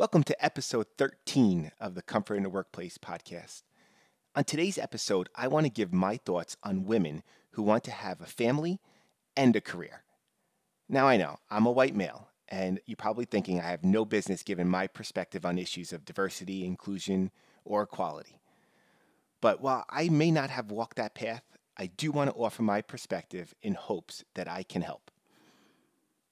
Welcome to episode 13 of the Comfort in the Workplace podcast. On today's episode, I want to give my thoughts on women who want to have a family and a career. Now, I know I'm a white male, and you're probably thinking I have no business giving my perspective on issues of diversity, inclusion, or equality. But while I may not have walked that path, I do want to offer my perspective in hopes that I can help.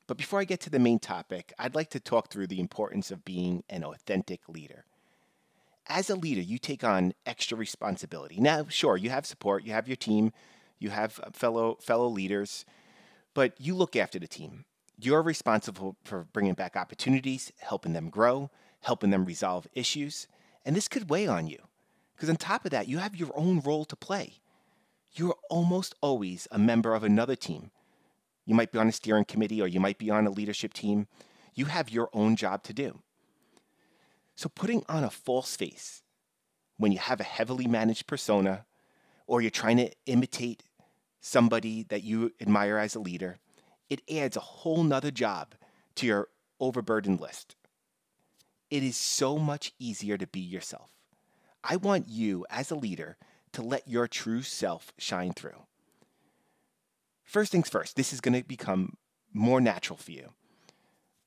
But before I get to the main topic, I'd like to talk through the importance of being an authentic leader. As a leader, you take on extra responsibility. Now, sure, you have support, you have your team, you have uh, fellow fellow leaders, but you look after the team. You're responsible for bringing back opportunities, helping them grow, helping them resolve issues, and this could weigh on you. Because on top of that, you have your own role to play. You're almost always a member of another team you might be on a steering committee or you might be on a leadership team. You have your own job to do. So putting on a false face when you have a heavily managed persona or you're trying to imitate somebody that you admire as a leader, it adds a whole nother job to your overburdened list. It is so much easier to be yourself. I want you as a leader to let your true self shine through. First things first, this is going to become more natural for you.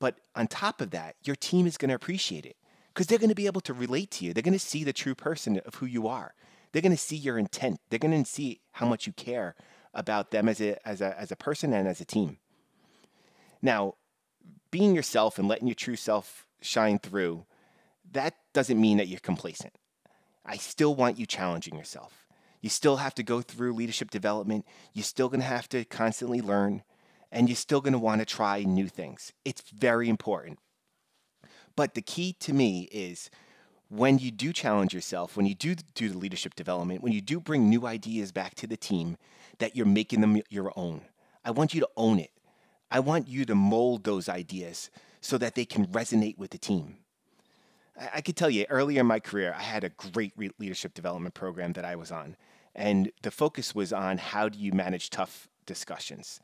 But on top of that, your team is going to appreciate it because they're going to be able to relate to you. They're going to see the true person of who you are. They're going to see your intent. They're going to see how much you care about them as a, as a, as a person and as a team. Now, being yourself and letting your true self shine through, that doesn't mean that you're complacent. I still want you challenging yourself. You still have to go through leadership development. You're still going to have to constantly learn, and you're still going to want to try new things. It's very important. But the key to me is when you do challenge yourself, when you do do the leadership development, when you do bring new ideas back to the team, that you're making them your own. I want you to own it. I want you to mold those ideas so that they can resonate with the team. I, could tell you earlier in my career, I had a great re- leadership development program that I was on. And the focus was on how do you manage tough discussions.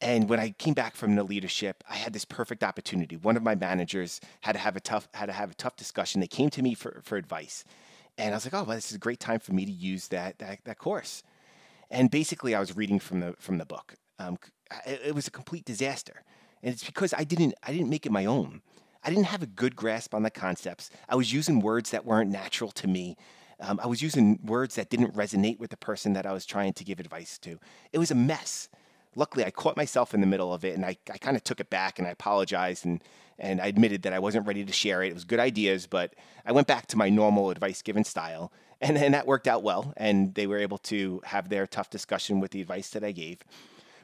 And when I came back from the leadership, I had this perfect opportunity. One of my managers had to have a tough had to have a tough discussion. They came to me for, for advice. And I was like, oh, well, this is a great time for me to use that, that, that course. And basically, I was reading from the, from the book. Um, it, it was a complete disaster. And it's because I didn't, I didn't make it my own. I didn't have a good grasp on the concepts. I was using words that weren't natural to me. Um, I was using words that didn't resonate with the person that I was trying to give advice to. It was a mess. Luckily, I caught myself in the middle of it and I, I kind of took it back and I apologized and, and I admitted that I wasn't ready to share it. It was good ideas, but I went back to my normal advice given style. And, and that worked out well. And they were able to have their tough discussion with the advice that I gave.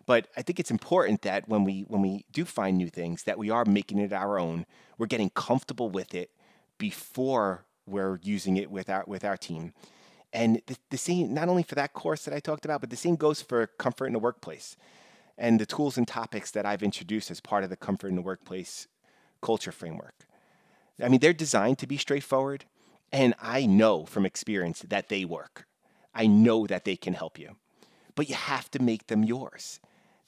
But I think it's important that when we when we do find new things, that we are making it our own. We're getting comfortable with it before we're using it with our with our team. And the, the same, not only for that course that I talked about, but the same goes for comfort in the workplace and the tools and topics that I've introduced as part of the comfort in the workplace culture framework. I mean, they're designed to be straightforward, and I know from experience that they work. I know that they can help you, but you have to make them yours.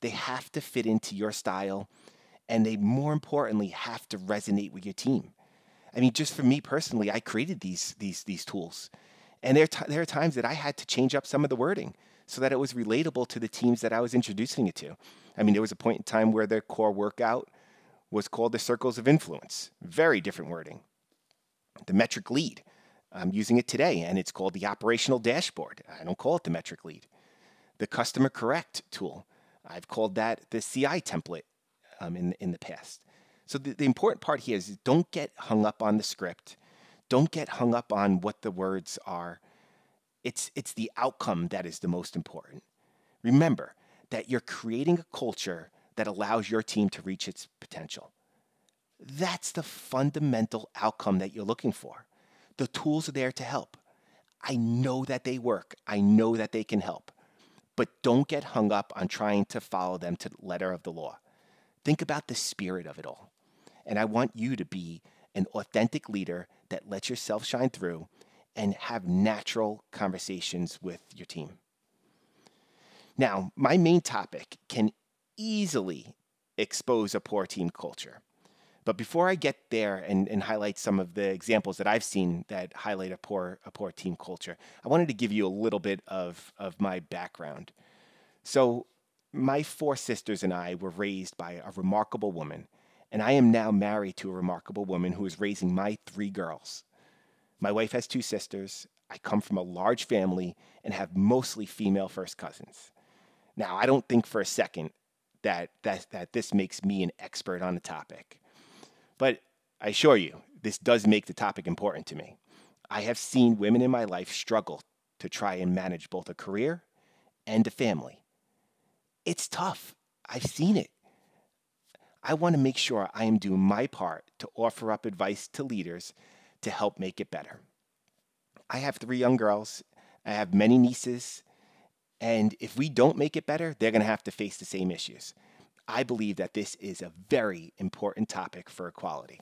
They have to fit into your style, and they more importantly have to resonate with your team. I mean, just for me personally, I created these these these tools, and there t- there are times that I had to change up some of the wording so that it was relatable to the teams that I was introducing it to. I mean, there was a point in time where their core workout was called the circles of influence. Very different wording. The metric lead. I'm using it today, and it's called the operational dashboard. I don't call it the metric lead. The customer correct tool. I've called that the CI template um, in in the past. So the, the important part here is don't get hung up on the script. Don't get hung up on what the words are. It's, it's the outcome that is the most important. Remember that you're creating a culture that allows your team to reach its potential. That's the fundamental outcome that you're looking for. The tools are there to help. I know that they work. I know that they can help. But don't get hung up on trying to follow them to the letter of the law. Think about the spirit of it all. And I want you to be an authentic leader that lets yourself shine through and have natural conversations with your team. Now, my main topic can easily expose a poor team culture. But before I get there and, and highlight some of the examples that I've seen that highlight a poor, a poor team culture, I wanted to give you a little bit of, of my background. So, my four sisters and I were raised by a remarkable woman, and I am now married to a remarkable woman who is raising my three girls. My wife has two sisters. I come from a large family and have mostly female first cousins. Now, I don't think for a second that, that, that this makes me an expert on the topic. But I assure you, this does make the topic important to me. I have seen women in my life struggle to try and manage both a career and a family. It's tough. I've seen it. I want to make sure I am doing my part to offer up advice to leaders to help make it better. I have three young girls, I have many nieces, and if we don't make it better, they're going to have to face the same issues. I believe that this is a very important topic for equality.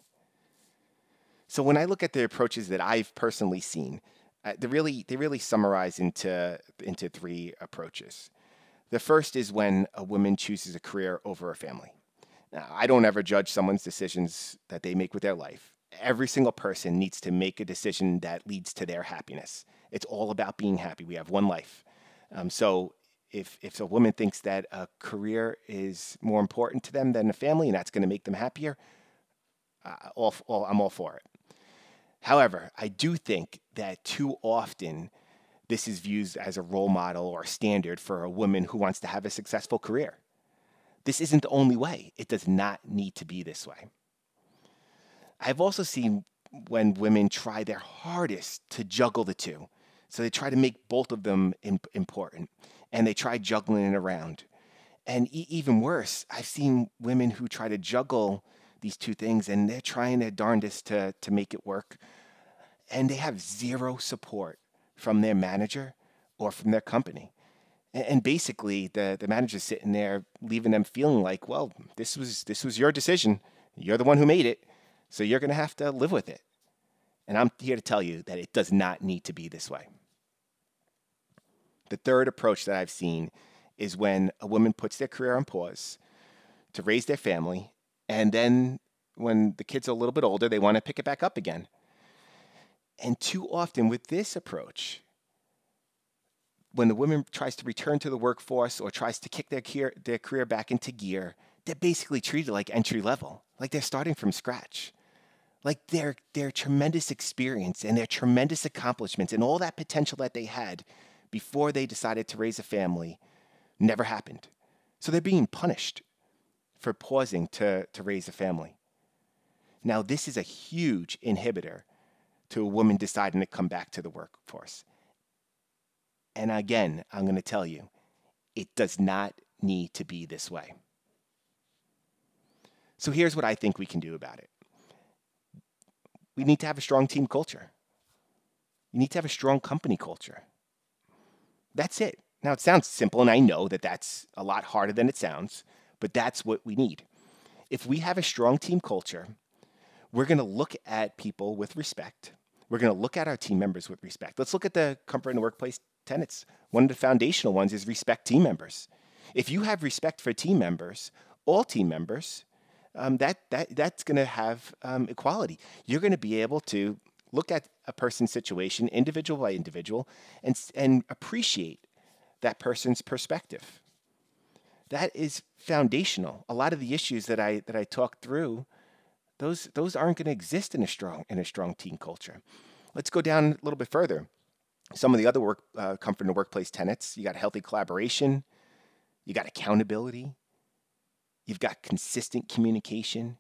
So when I look at the approaches that I've personally seen, uh, they really they really summarize into into three approaches. The first is when a woman chooses a career over a family. Now, I don't ever judge someone's decisions that they make with their life. Every single person needs to make a decision that leads to their happiness. It's all about being happy. We have one life. Um, so if if a woman thinks that a career is more important to them than a family and that's going to make them happier, uh, all, all, I'm all for it. However, I do think that too often this is viewed as a role model or standard for a woman who wants to have a successful career. This isn't the only way. It does not need to be this way. I've also seen when women try their hardest to juggle the two so they try to make both of them important and they try juggling it around. And e- even worse, I've seen women who try to juggle these two things and they're trying their darndest to, to make it work. And they have zero support from their manager or from their company. And, and basically, the, the manager's sitting there, leaving them feeling like, well, this was, this was your decision. You're the one who made it. So you're going to have to live with it. And I'm here to tell you that it does not need to be this way. The third approach that I've seen is when a woman puts their career on pause to raise their family, and then when the kids are a little bit older, they want to pick it back up again. And too often with this approach, when the woman tries to return to the workforce or tries to kick their career, their career back into gear, they're basically treated like entry level, like they're starting from scratch. Like their, their tremendous experience and their tremendous accomplishments and all that potential that they had before they decided to raise a family never happened. So they're being punished for pausing to, to raise a family. Now, this is a huge inhibitor to a woman deciding to come back to the workforce. And again, I'm going to tell you, it does not need to be this way. So here's what I think we can do about it we need to have a strong team culture, you need to have a strong company culture. That's it. Now, it sounds simple, and I know that that's a lot harder than it sounds, but that's what we need. If we have a strong team culture, we're going to look at people with respect. We're going to look at our team members with respect. Let's look at the comfort in the workplace tenets. One of the foundational ones is respect team members. If you have respect for team members, all team members, um, that, that, that's going to have um, equality. You're going to be able to look at a person's situation, individual by individual, and, and appreciate that person's perspective. That is foundational. A lot of the issues that I that I talked through, those those aren't going to exist in a strong in a strong team culture. Let's go down a little bit further. Some of the other work uh, comfort in the workplace tenets. You got healthy collaboration. You got accountability. You've got consistent communication,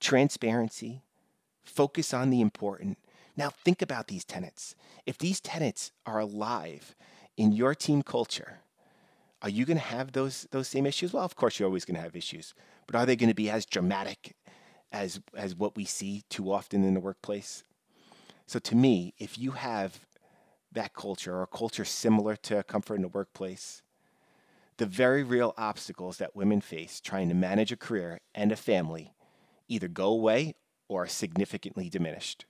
transparency, focus on the important, now, think about these tenets. If these tenets are alive in your team culture, are you going to have those, those same issues? Well, of course, you're always going to have issues, but are they going to be as dramatic as, as what we see too often in the workplace? So, to me, if you have that culture or a culture similar to comfort in the workplace, the very real obstacles that women face trying to manage a career and a family either go away or are significantly diminished.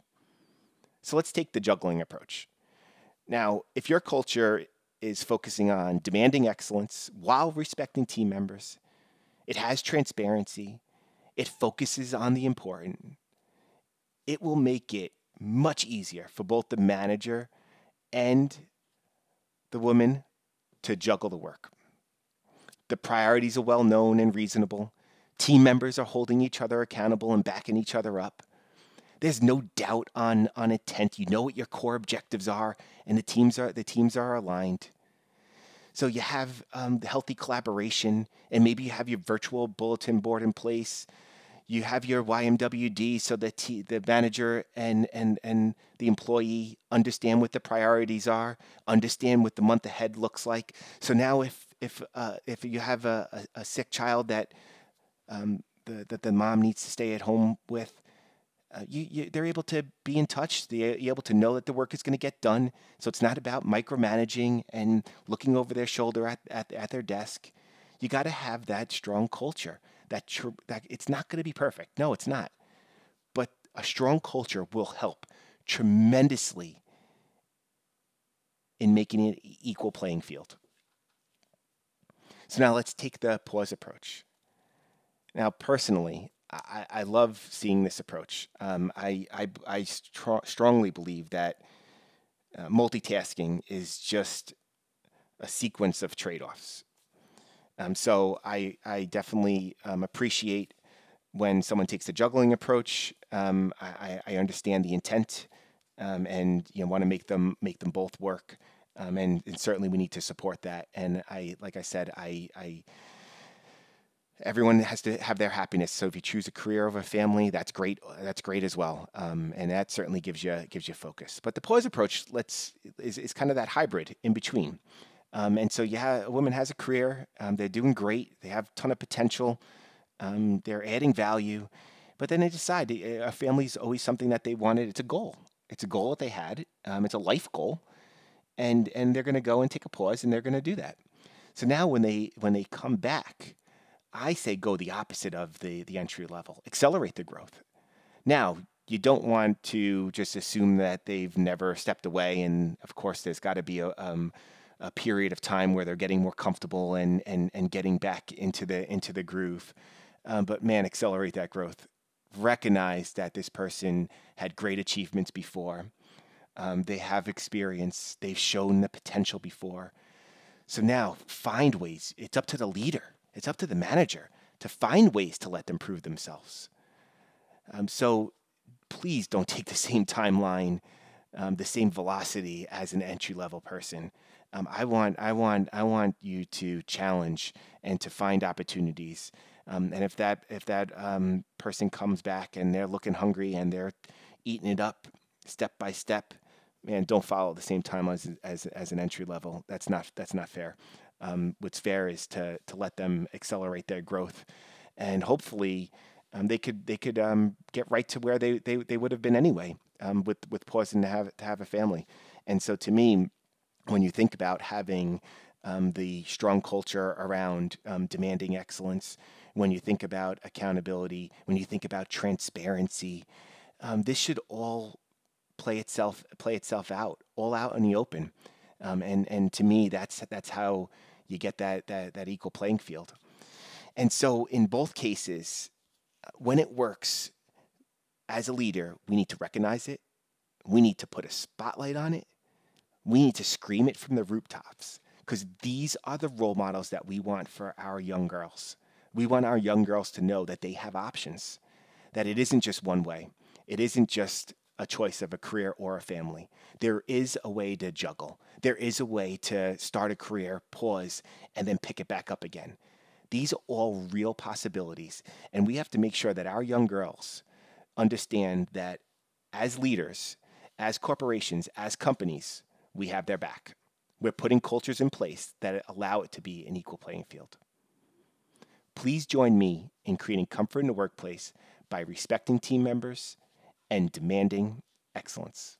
So let's take the juggling approach. Now, if your culture is focusing on demanding excellence while respecting team members, it has transparency, it focuses on the important, it will make it much easier for both the manager and the woman to juggle the work. The priorities are well known and reasonable. Team members are holding each other accountable and backing each other up. There's no doubt on, on intent. You know what your core objectives are, and the teams are the teams are aligned. So you have um, the healthy collaboration, and maybe you have your virtual bulletin board in place. You have your YMWD, so that t- the manager and and and the employee understand what the priorities are, understand what the month ahead looks like. So now, if if uh, if you have a, a, a sick child that um, the, that the mom needs to stay at home with, uh, you, you, they're able to be in touch. They're able to know that the work is going to get done. So it's not about micromanaging and looking over their shoulder at, at, at their desk. You got to have that strong culture. That, tr- that it's not going to be perfect. No, it's not. But a strong culture will help tremendously in making it equal playing field. So now let's take the pause approach. Now, personally, I, I love seeing this approach. Um, I, I, I str- strongly believe that uh, multitasking is just a sequence of trade offs. Um, so I, I definitely um, appreciate when someone takes the juggling approach. Um, I, I understand the intent um, and you know, want to make them make them both work. Um, and, and, certainly we need to support that. And I, like I said, I, I everyone has to have their happiness. So if you choose a career over a family, that's great. That's great as well, um, and that certainly gives you gives you focus. But the pause approach let's is, is kind of that hybrid in between. Um, and so yeah, a woman has a career. Um, they're doing great. They have a ton of potential. Um, they're adding value, but then they decide a family is always something that they wanted. It's a goal. It's a goal that they had. Um, it's a life goal, and and they're going to go and take a pause, and they're going to do that. So now when they when they come back I say go the opposite of the, the entry level, accelerate the growth. Now, you don't want to just assume that they've never stepped away. And of course, there's got to be a, um, a period of time where they're getting more comfortable and, and, and getting back into the, into the groove. Um, but man, accelerate that growth. Recognize that this person had great achievements before. Um, they have experience. They've shown the potential before. So now find ways. It's up to the leader it's up to the manager to find ways to let them prove themselves. Um, so please don't take the same timeline, um, the same velocity as an entry level person. Um, I want, I want, I want you to challenge and to find opportunities. Um, and if that if that um, person comes back and they're looking hungry and they're eating it up step by step, man, don't follow the same timeline as, as, as an entry level. That's not that's not fair um, what's fair is to to let them accelerate their growth, and hopefully. Um, they could they could um, get right to where they, they, they would have been anyway um, with with pausing to have to have a family, and so to me, when you think about having um, the strong culture around um, demanding excellence, when you think about accountability, when you think about transparency, this should all play itself play itself out all out in the open. Um, and and to me, that's that's how you get that that that equal playing field. And so, in both cases, uh, when it works, as a leader, we need to recognize it. We need to put a spotlight on it. We need to scream it from the rooftops because these are the role models that we want for our young girls. We want our young girls to know that they have options, that it isn't just one way. It isn't just a choice of a career or a family. There is a way to juggle. There is a way to start a career, pause, and then pick it back up again. These are all real possibilities. And we have to make sure that our young girls understand that as leaders, as corporations, as companies, we have their back. We're putting cultures in place that allow it to be an equal playing field. Please join me in creating comfort in the workplace by respecting team members and demanding excellence.